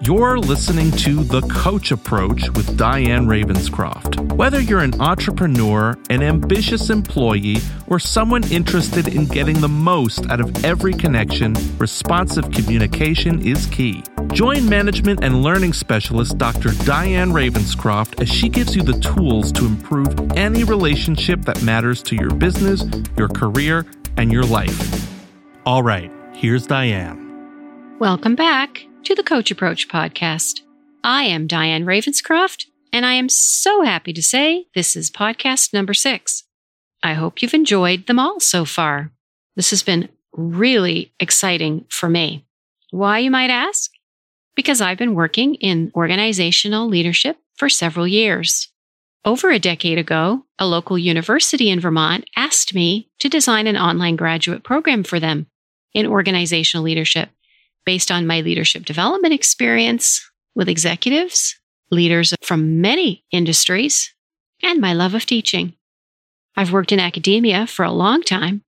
You're listening to The Coach Approach with Diane Ravenscroft. Whether you're an entrepreneur, an ambitious employee, or someone interested in getting the most out of every connection, responsive communication is key. Join management and learning specialist Dr. Diane Ravenscroft as she gives you the tools to improve any relationship that matters to your business, your career, and your life. All right, here's Diane. Welcome back to the Coach Approach podcast. I am Diane Ravenscroft, and I am so happy to say this is podcast number six. I hope you've enjoyed them all so far. This has been really exciting for me. Why, you might ask? Because I've been working in organizational leadership for several years. Over a decade ago, a local university in Vermont asked me to design an online graduate program for them in organizational leadership based on my leadership development experience with executives, leaders from many industries, and my love of teaching. I've worked in academia for a long time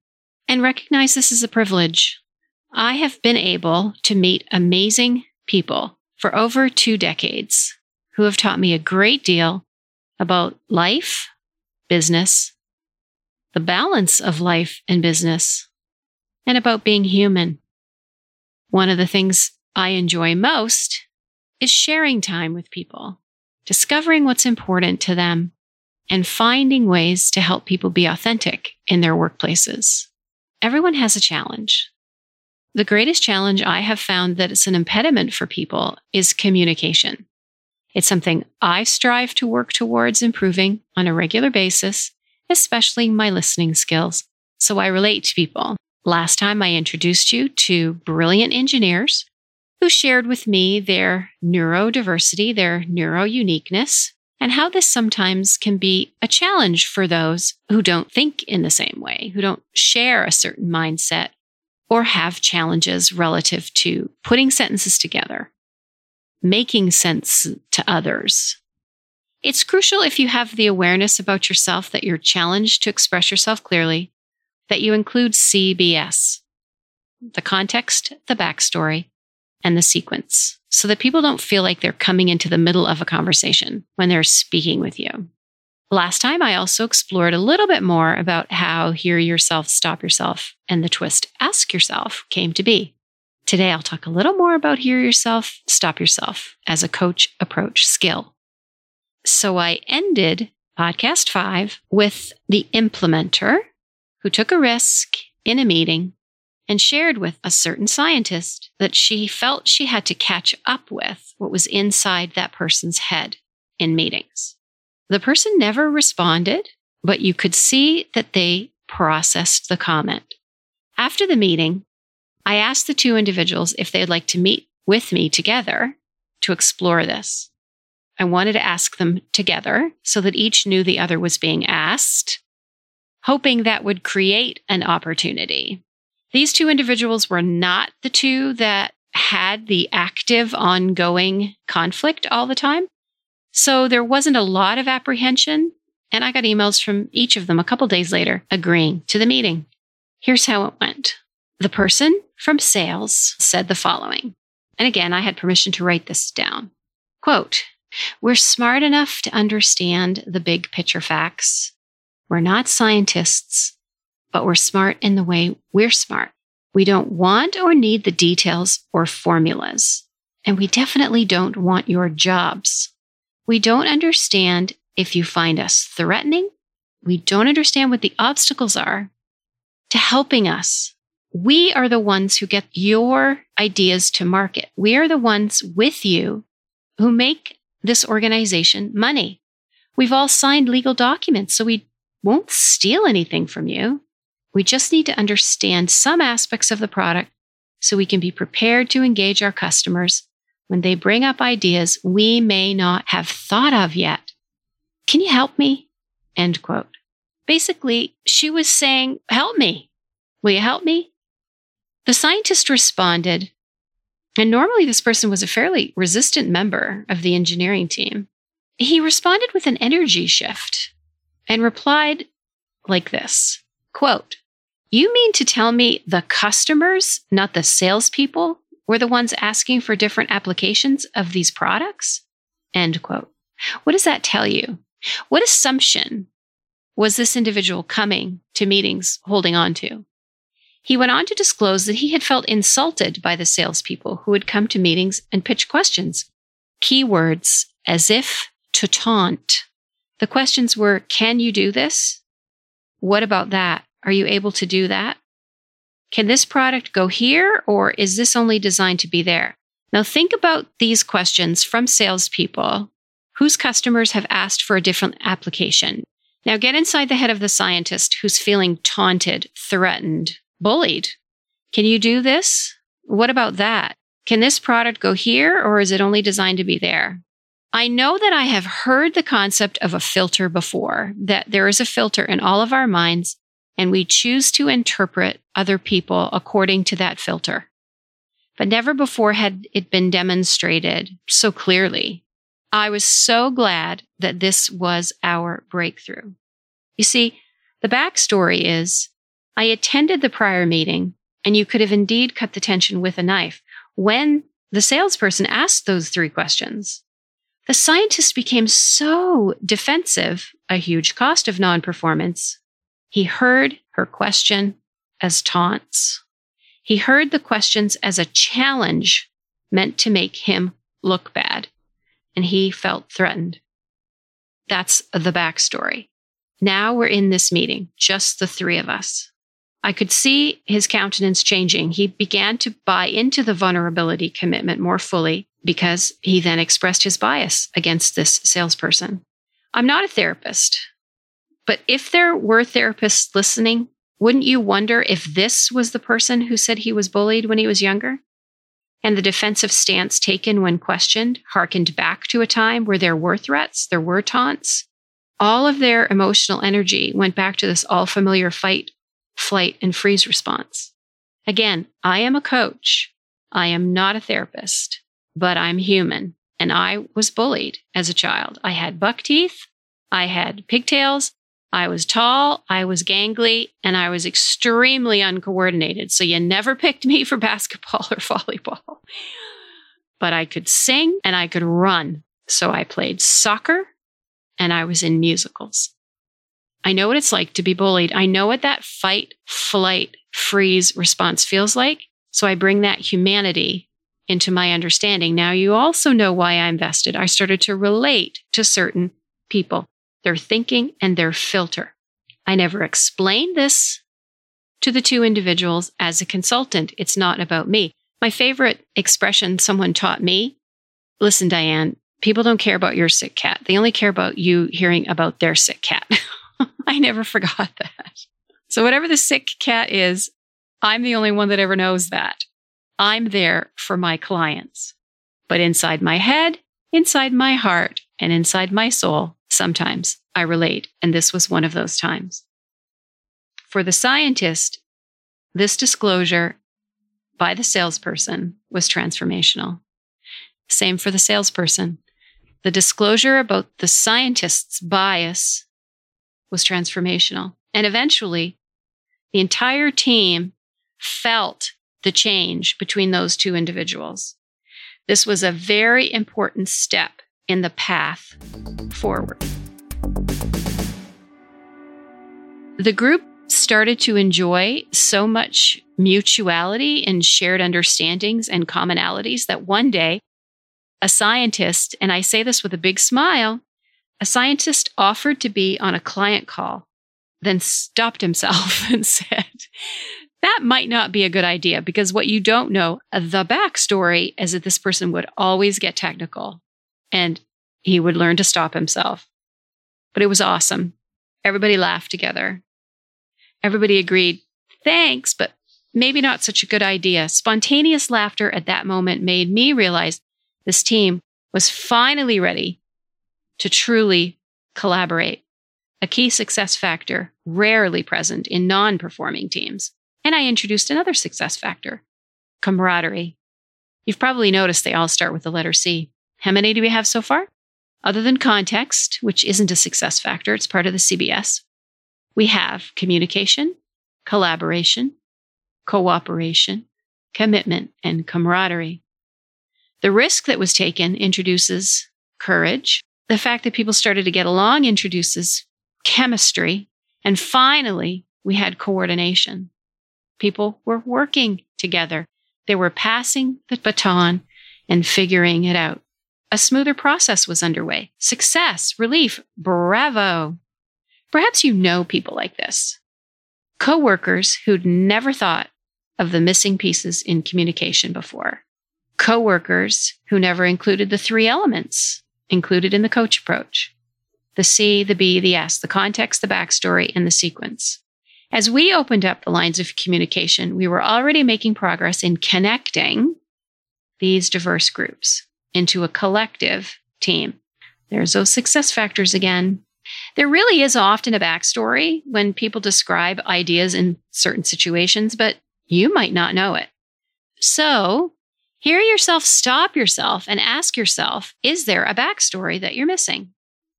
and recognize this as a privilege. I have been able to meet amazing people for over two decades who have taught me a great deal about life, business, the balance of life and business, and about being human. One of the things I enjoy most is sharing time with people, discovering what's important to them, and finding ways to help people be authentic in their workplaces. Everyone has a challenge. The greatest challenge I have found that it's an impediment for people is communication. It's something I strive to work towards improving on a regular basis, especially my listening skills, so I relate to people Last time I introduced you to brilliant engineers who shared with me their neurodiversity, their neuro uniqueness, and how this sometimes can be a challenge for those who don't think in the same way, who don't share a certain mindset, or have challenges relative to putting sentences together, making sense to others. It's crucial if you have the awareness about yourself that you're challenged to express yourself clearly that you include CBS the context, the backstory, and the sequence so that people don't feel like they're coming into the middle of a conversation when they're speaking with you. Last time, I also explored a little bit more about how hear yourself, stop yourself, and the twist ask yourself came to be. Today, I'll talk a little more about hear yourself, stop yourself as a coach approach skill. So I ended podcast five with the implementer who took a risk in a meeting and shared with a certain scientist that she felt she had to catch up with what was inside that person's head in meetings. The person never responded, but you could see that they processed the comment. After the meeting, I asked the two individuals if they'd like to meet with me together to explore this. I wanted to ask them together so that each knew the other was being asked hoping that would create an opportunity. These two individuals were not the two that had the active, ongoing conflict all the time. So there wasn't a lot of apprehension. And I got emails from each of them a couple days later agreeing to the meeting. Here's how it went the person from sales said the following. And again, I had permission to write this down. Quote, we're smart enough to understand the big picture facts we're not scientists, but we're smart in the way we're smart. We don't want or need the details or formulas. And we definitely don't want your jobs. We don't understand if you find us threatening. We don't understand what the obstacles are to helping us. We are the ones who get your ideas to market. We are the ones with you who make this organization money. We've all signed legal documents, so we won't steal anything from you. We just need to understand some aspects of the product so we can be prepared to engage our customers when they bring up ideas we may not have thought of yet. Can you help me? End quote. Basically, she was saying, Help me. Will you help me? The scientist responded, and normally this person was a fairly resistant member of the engineering team. He responded with an energy shift and replied like this quote, You mean to tell me the customers, not the salespeople, were the ones asking for different applications of these products? End quote. What does that tell you? What assumption was this individual coming to meetings holding on to? He went on to disclose that he had felt insulted by the salespeople who would come to meetings and pitch questions. Keywords as if to taunt. The questions were Can you do this? What about that? Are you able to do that? Can this product go here or is this only designed to be there? Now, think about these questions from salespeople whose customers have asked for a different application. Now, get inside the head of the scientist who's feeling taunted, threatened, bullied. Can you do this? What about that? Can this product go here or is it only designed to be there? I know that I have heard the concept of a filter before, that there is a filter in all of our minds, and we choose to interpret other people according to that filter. But never before had it been demonstrated so clearly. I was so glad that this was our breakthrough. You see, the backstory is I attended the prior meeting, and you could have indeed cut the tension with a knife when the salesperson asked those three questions. The scientist became so defensive, a huge cost of non performance. He heard her question as taunts. He heard the questions as a challenge meant to make him look bad, and he felt threatened. That's the backstory. Now we're in this meeting, just the three of us. I could see his countenance changing. He began to buy into the vulnerability commitment more fully because he then expressed his bias against this salesperson. I'm not a therapist, but if there were therapists listening, wouldn't you wonder if this was the person who said he was bullied when he was younger? And the defensive stance taken when questioned harkened back to a time where there were threats, there were taunts. All of their emotional energy went back to this all familiar fight flight, and freeze response. Again, I am a coach. I am not a therapist, but I'm human. And I was bullied as a child. I had buck teeth. I had pigtails. I was tall. I was gangly and I was extremely uncoordinated. So you never picked me for basketball or volleyball. But I could sing and I could run. So I played soccer and I was in musicals. I know what it's like to be bullied. I know what that fight, flight, freeze response feels like. So I bring that humanity into my understanding. Now you also know why I invested. I started to relate to certain people, their thinking and their filter. I never explained this to the two individuals as a consultant. It's not about me. My favorite expression someone taught me listen, Diane, people don't care about your sick cat. They only care about you hearing about their sick cat. I never forgot that. So, whatever the sick cat is, I'm the only one that ever knows that. I'm there for my clients. But inside my head, inside my heart, and inside my soul, sometimes I relate. And this was one of those times. For the scientist, this disclosure by the salesperson was transformational. Same for the salesperson. The disclosure about the scientist's bias was transformational. And eventually, the entire team felt the change between those two individuals. This was a very important step in the path forward. The group started to enjoy so much mutuality and shared understandings and commonalities that one day, a scientist, and I say this with a big smile, a scientist offered to be on a client call, then stopped himself and said, That might not be a good idea because what you don't know, the backstory is that this person would always get technical and he would learn to stop himself. But it was awesome. Everybody laughed together. Everybody agreed, thanks, but maybe not such a good idea. Spontaneous laughter at that moment made me realize this team was finally ready to truly collaborate, a key success factor rarely present in non performing teams. And I introduced another success factor camaraderie. You've probably noticed they all start with the letter C. How many do we have so far? Other than context, which isn't a success factor, it's part of the CBS, we have communication, collaboration, cooperation, commitment, and camaraderie. The risk that was taken introduces courage. The fact that people started to get along introduces chemistry. And finally, we had coordination. People were working together. They were passing the baton and figuring it out. A smoother process was underway. Success, relief, bravo. Perhaps you know people like this. Coworkers who'd never thought of the missing pieces in communication before. Coworkers who never included the three elements included in the coach approach the C, the B, the S, the context, the backstory, and the sequence. As we opened up the lines of communication, we were already making progress in connecting these diverse groups into a collective team. There's those success factors again. There really is often a backstory when people describe ideas in certain situations, but you might not know it. So, hear yourself stop yourself and ask yourself is there a backstory that you're missing?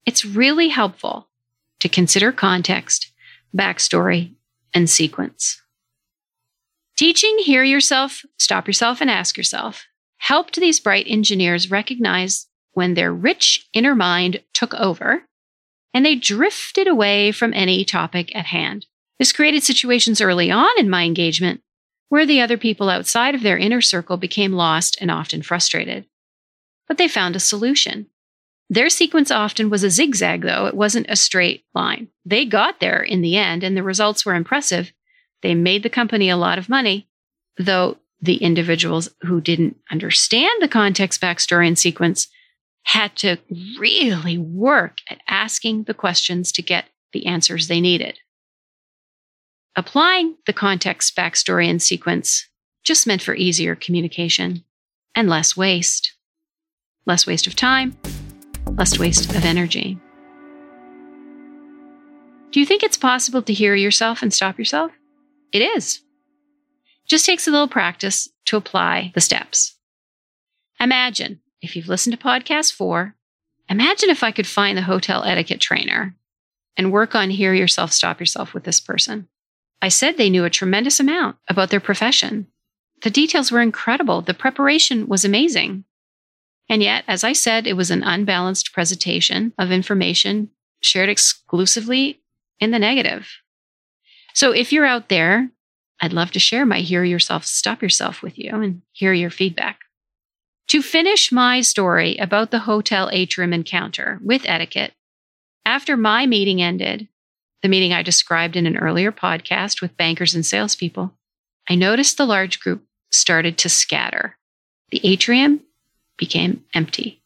It's really helpful to consider context, backstory, and sequence. Teaching Hear Yourself, Stop Yourself, and Ask Yourself helped these bright engineers recognize when their rich inner mind took over and they drifted away from any topic at hand. This created situations early on in my engagement where the other people outside of their inner circle became lost and often frustrated. But they found a solution. Their sequence often was a zigzag, though, it wasn't a straight line. They got there in the end, and the results were impressive. They made the company a lot of money, though the individuals who didn't understand the context, backstory, and sequence had to really work at asking the questions to get the answers they needed. Applying the context, backstory, and sequence just meant for easier communication and less waste. Less waste of time, less waste of energy. Do you think it's possible to hear yourself and stop yourself? It is. Just takes a little practice to apply the steps. Imagine if you've listened to podcast four, imagine if I could find the hotel etiquette trainer and work on hear yourself, stop yourself with this person. I said they knew a tremendous amount about their profession. The details were incredible. The preparation was amazing. And yet, as I said, it was an unbalanced presentation of information shared exclusively in the negative. So if you're out there I'd love to share my Hear Yourself, Stop Yourself with you and hear your feedback. To finish my story about the hotel atrium encounter with etiquette, after my meeting ended, the meeting I described in an earlier podcast with bankers and salespeople, I noticed the large group started to scatter. The atrium became empty.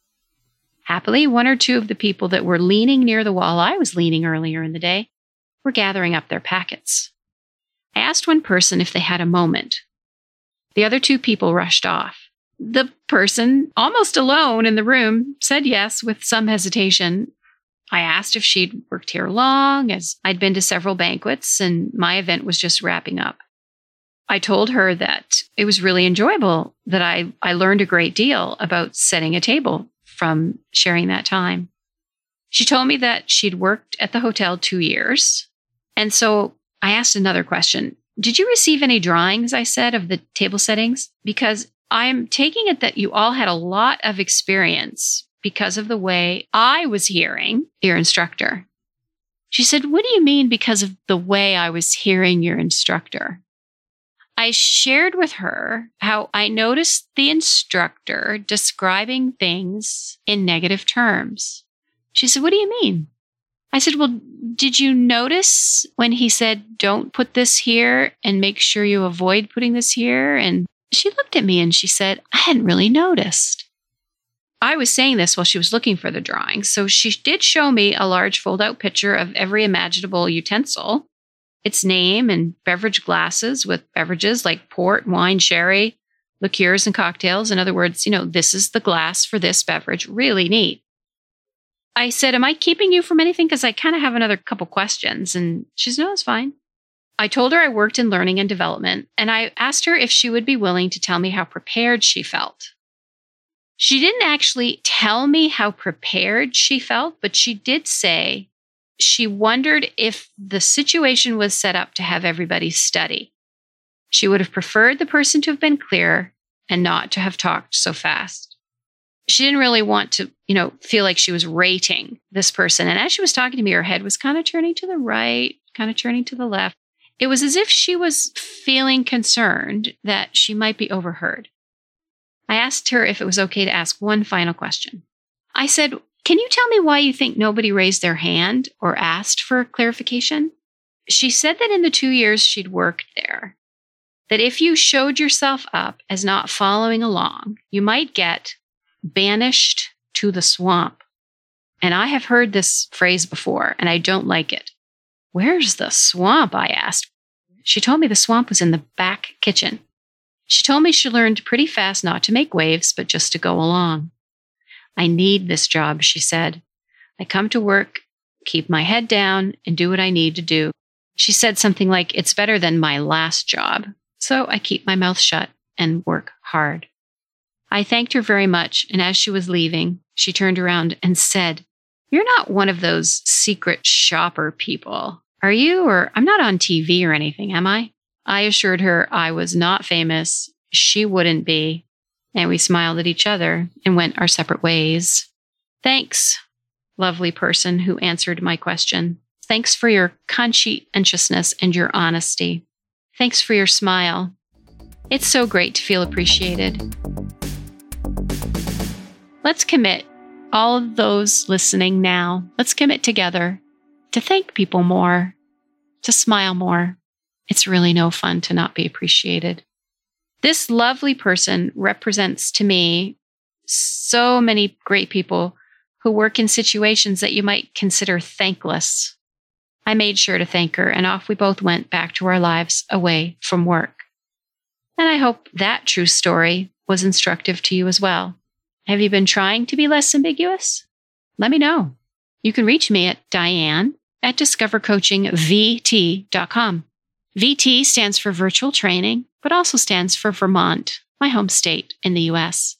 Happily, one or two of the people that were leaning near the wall I was leaning earlier in the day were gathering up their packets. I asked one person if they had a moment. The other two people rushed off. The person, almost alone in the room, said yes with some hesitation. I asked if she'd worked here long, as I'd been to several banquets and my event was just wrapping up. I told her that it was really enjoyable, that I, I learned a great deal about setting a table from sharing that time. She told me that she'd worked at the hotel two years. And so I asked another question. Did you receive any drawings, I said, of the table settings? Because I'm taking it that you all had a lot of experience because of the way I was hearing your instructor. She said, What do you mean because of the way I was hearing your instructor? I shared with her how I noticed the instructor describing things in negative terms. She said, What do you mean? I said, Well, did you notice when he said, Don't put this here and make sure you avoid putting this here? And she looked at me and she said, I hadn't really noticed. I was saying this while she was looking for the drawing. So she did show me a large fold out picture of every imaginable utensil, its name and beverage glasses with beverages like port, wine, sherry, liqueurs, and cocktails. In other words, you know, this is the glass for this beverage. Really neat. I said, Am I keeping you from anything? Because I kind of have another couple questions. And she said, No, it's fine. I told her I worked in learning and development, and I asked her if she would be willing to tell me how prepared she felt. She didn't actually tell me how prepared she felt, but she did say she wondered if the situation was set up to have everybody study. She would have preferred the person to have been clear and not to have talked so fast. She didn't really want to, you know, feel like she was rating this person. And as she was talking to me, her head was kind of turning to the right, kind of turning to the left. It was as if she was feeling concerned that she might be overheard. I asked her if it was okay to ask one final question. I said, Can you tell me why you think nobody raised their hand or asked for clarification? She said that in the two years she'd worked there, that if you showed yourself up as not following along, you might get banished to the swamp. And I have heard this phrase before, and I don't like it. Where's the swamp? I asked. She told me the swamp was in the back kitchen. She told me she learned pretty fast not to make waves, but just to go along. I need this job, she said. I come to work, keep my head down, and do what I need to do. She said something like, It's better than my last job. So I keep my mouth shut and work hard. I thanked her very much, and as she was leaving, she turned around and said, You're not one of those secret shopper people, are you? Or I'm not on TV or anything, am I? I assured her I was not famous. She wouldn't be. And we smiled at each other and went our separate ways. Thanks, lovely person who answered my question. Thanks for your conscientiousness and your honesty. Thanks for your smile. It's so great to feel appreciated. Let's commit, all of those listening now, let's commit together to thank people more, to smile more. It's really no fun to not be appreciated. This lovely person represents to me so many great people who work in situations that you might consider thankless. I made sure to thank her, and off we both went back to our lives away from work. And I hope that true story was instructive to you as well. Have you been trying to be less ambiguous? Let me know. You can reach me at Diane at discovercoachingvt.com. VT stands for virtual training, but also stands for Vermont, my home state in the US.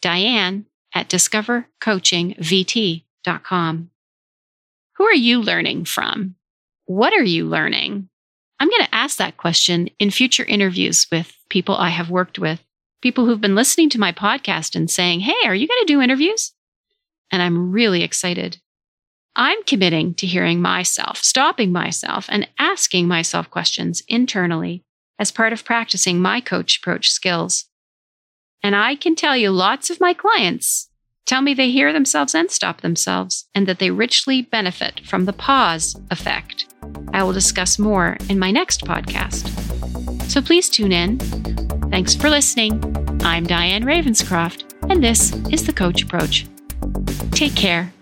Diane at discovercoachingvt.com. Who are you learning from? What are you learning? I'm going to ask that question in future interviews with people I have worked with, people who've been listening to my podcast and saying, Hey, are you going to do interviews? And I'm really excited I'm committing to hearing myself, stopping myself, and asking myself questions internally as part of practicing my coach approach skills. And I can tell you lots of my clients tell me they hear themselves and stop themselves, and that they richly benefit from the pause effect. I will discuss more in my next podcast. So please tune in. Thanks for listening. I'm Diane Ravenscroft, and this is the Coach Approach. Take care.